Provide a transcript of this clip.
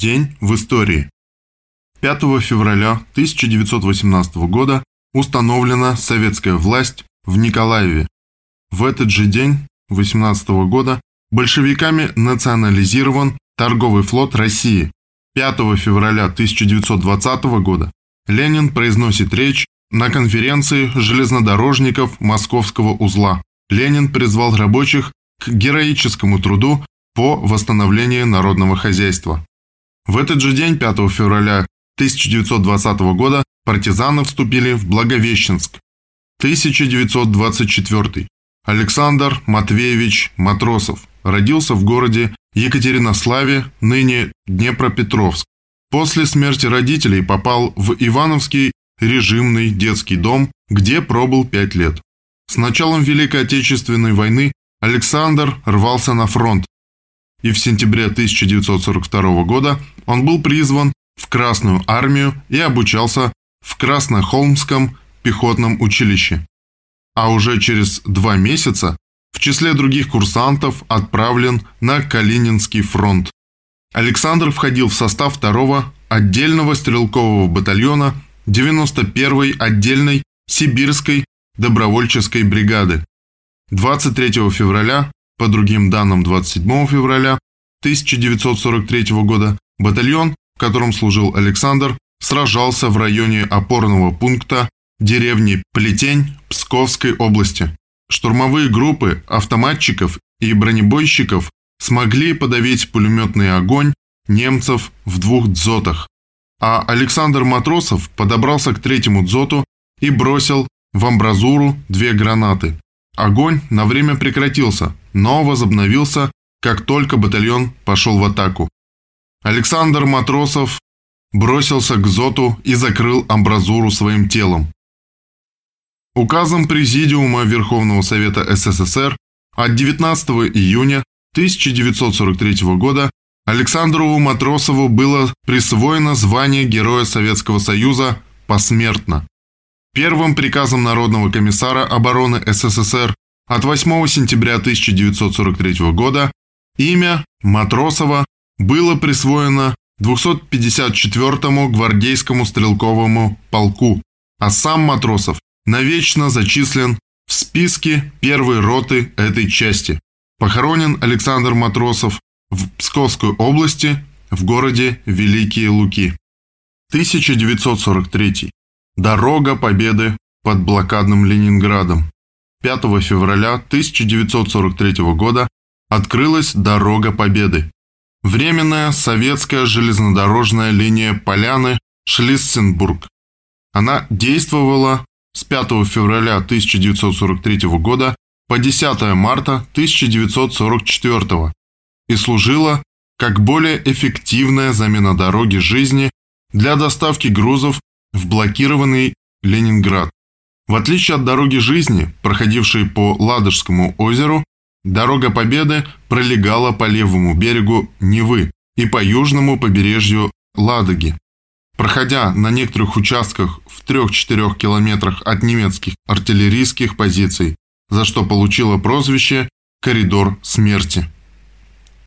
День в истории. 5 февраля 1918 года установлена советская власть в Николаеве. В этот же день, 18 года, большевиками национализирован торговый флот России. 5 февраля 1920 года Ленин произносит речь на конференции железнодорожников Московского узла. Ленин призвал рабочих к героическому труду по восстановлению народного хозяйства. В этот же день, 5 февраля 1920 года, партизаны вступили в Благовещенск. 1924. Александр Матвеевич Матросов родился в городе Екатеринославе, ныне Днепропетровск. После смерти родителей попал в Ивановский режимный детский дом, где пробыл пять лет. С началом Великой Отечественной войны Александр рвался на фронт, и в сентябре 1942 года он был призван в Красную армию и обучался в Краснохолмском пехотном училище. А уже через два месяца в числе других курсантов отправлен на Калининский фронт. Александр входил в состав второго отдельного стрелкового батальона 91-й отдельной сибирской добровольческой бригады. 23 февраля по другим данным 27 февраля 1943 года батальон, в котором служил Александр, сражался в районе опорного пункта деревни Плетень Псковской области. Штурмовые группы автоматчиков и бронебойщиков смогли подавить пулеметный огонь немцев в двух дзотах, а Александр Матросов подобрался к третьему дзоту и бросил в амбразуру две гранаты. Огонь на время прекратился, но возобновился, как только батальон пошел в атаку. Александр Матросов бросился к Зоту и закрыл амбразуру своим телом. Указом Президиума Верховного Совета СССР от 19 июня 1943 года Александру Матросову было присвоено звание Героя Советского Союза посмертно. Первым приказом Народного комиссара обороны СССР от 8 сентября 1943 года имя Матросова было присвоено 254-му гвардейскому стрелковому полку, а сам Матросов навечно зачислен в списке первой роты этой части. Похоронен Александр Матросов в Псковской области в городе Великие Луки. 1943. Дорога Победы под блокадным Ленинградом. 5 февраля 1943 года открылась Дорога Победы. Временная советская железнодорожная линия Поляны-Шлиссенбург. Она действовала с 5 февраля 1943 года по 10 марта 1944 и служила как более эффективная замена дороги жизни для доставки грузов в блокированный Ленинград. В отличие от дороги жизни, проходившей по Ладожскому озеру, дорога Победы пролегала по левому берегу Невы и по южному побережью Ладоги. Проходя на некоторых участках в 3-4 километрах от немецких артиллерийских позиций, за что получила прозвище «Коридор смерти».